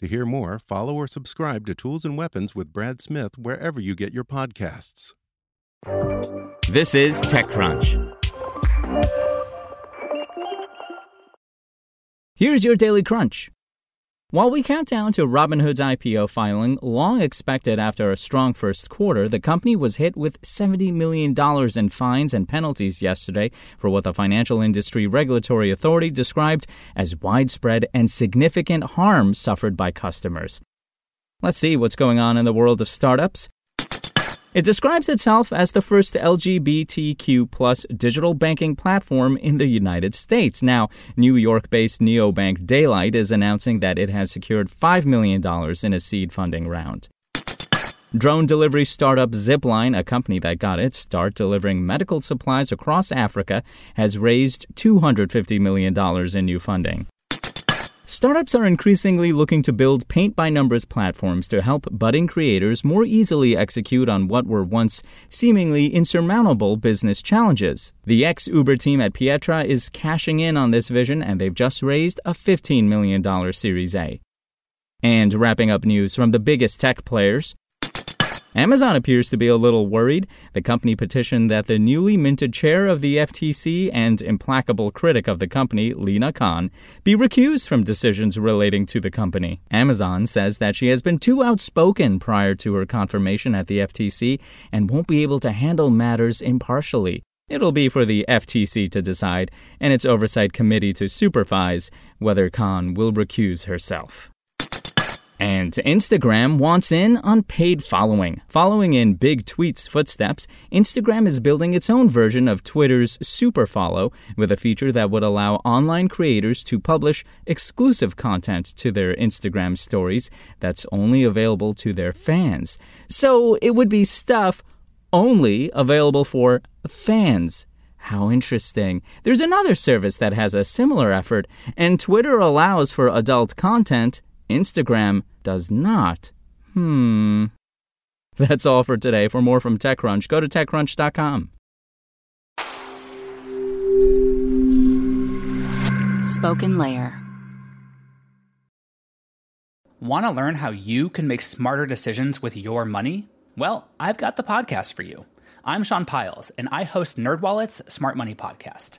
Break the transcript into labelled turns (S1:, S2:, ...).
S1: To hear more, follow or subscribe to Tools and Weapons with Brad Smith wherever you get your podcasts.
S2: This is TechCrunch.
S3: Here's your daily crunch. While we count down to Robinhood's IPO filing, long expected after a strong first quarter, the company was hit with $70 million in fines and penalties yesterday for what the Financial Industry Regulatory Authority described as widespread and significant harm suffered by customers. Let's see what's going on in the world of startups. It describes itself as the first LGBTQ plus digital banking platform in the United States. Now, New York based neobank Daylight is announcing that it has secured $5 million in a seed funding round. Drone delivery startup Zipline, a company that got its start delivering medical supplies across Africa, has raised $250 million in new funding. Startups are increasingly looking to build paint by numbers platforms to help budding creators more easily execute on what were once seemingly insurmountable business challenges. The ex Uber team at Pietra is cashing in on this vision and they've just raised a $15 million Series A. And wrapping up news from the biggest tech players, Amazon appears to be a little worried. The company petitioned that the newly minted chair of the FTC and implacable critic of the company, Lina Khan, be recused from decisions relating to the company. Amazon says that she has been too outspoken prior to her confirmation at the FTC and won't be able to handle matters impartially. It'll be for the FTC to decide and its oversight committee to supervise whether Khan will recuse herself. And Instagram wants in on paid following. Following in Big Tweet's footsteps, Instagram is building its own version of Twitter's Super Follow with a feature that would allow online creators to publish exclusive content to their Instagram stories that's only available to their fans. So it would be stuff only available for fans. How interesting. There's another service that has a similar effort, and Twitter allows for adult content Instagram does not. Hmm. That's all for today. For more from TechCrunch, go to TechCrunch.com.
S4: Spoken Layer.
S5: Want to learn how you can make smarter decisions with your money? Well, I've got the podcast for you. I'm Sean Pyles, and I host NerdWallet's Smart Money Podcast.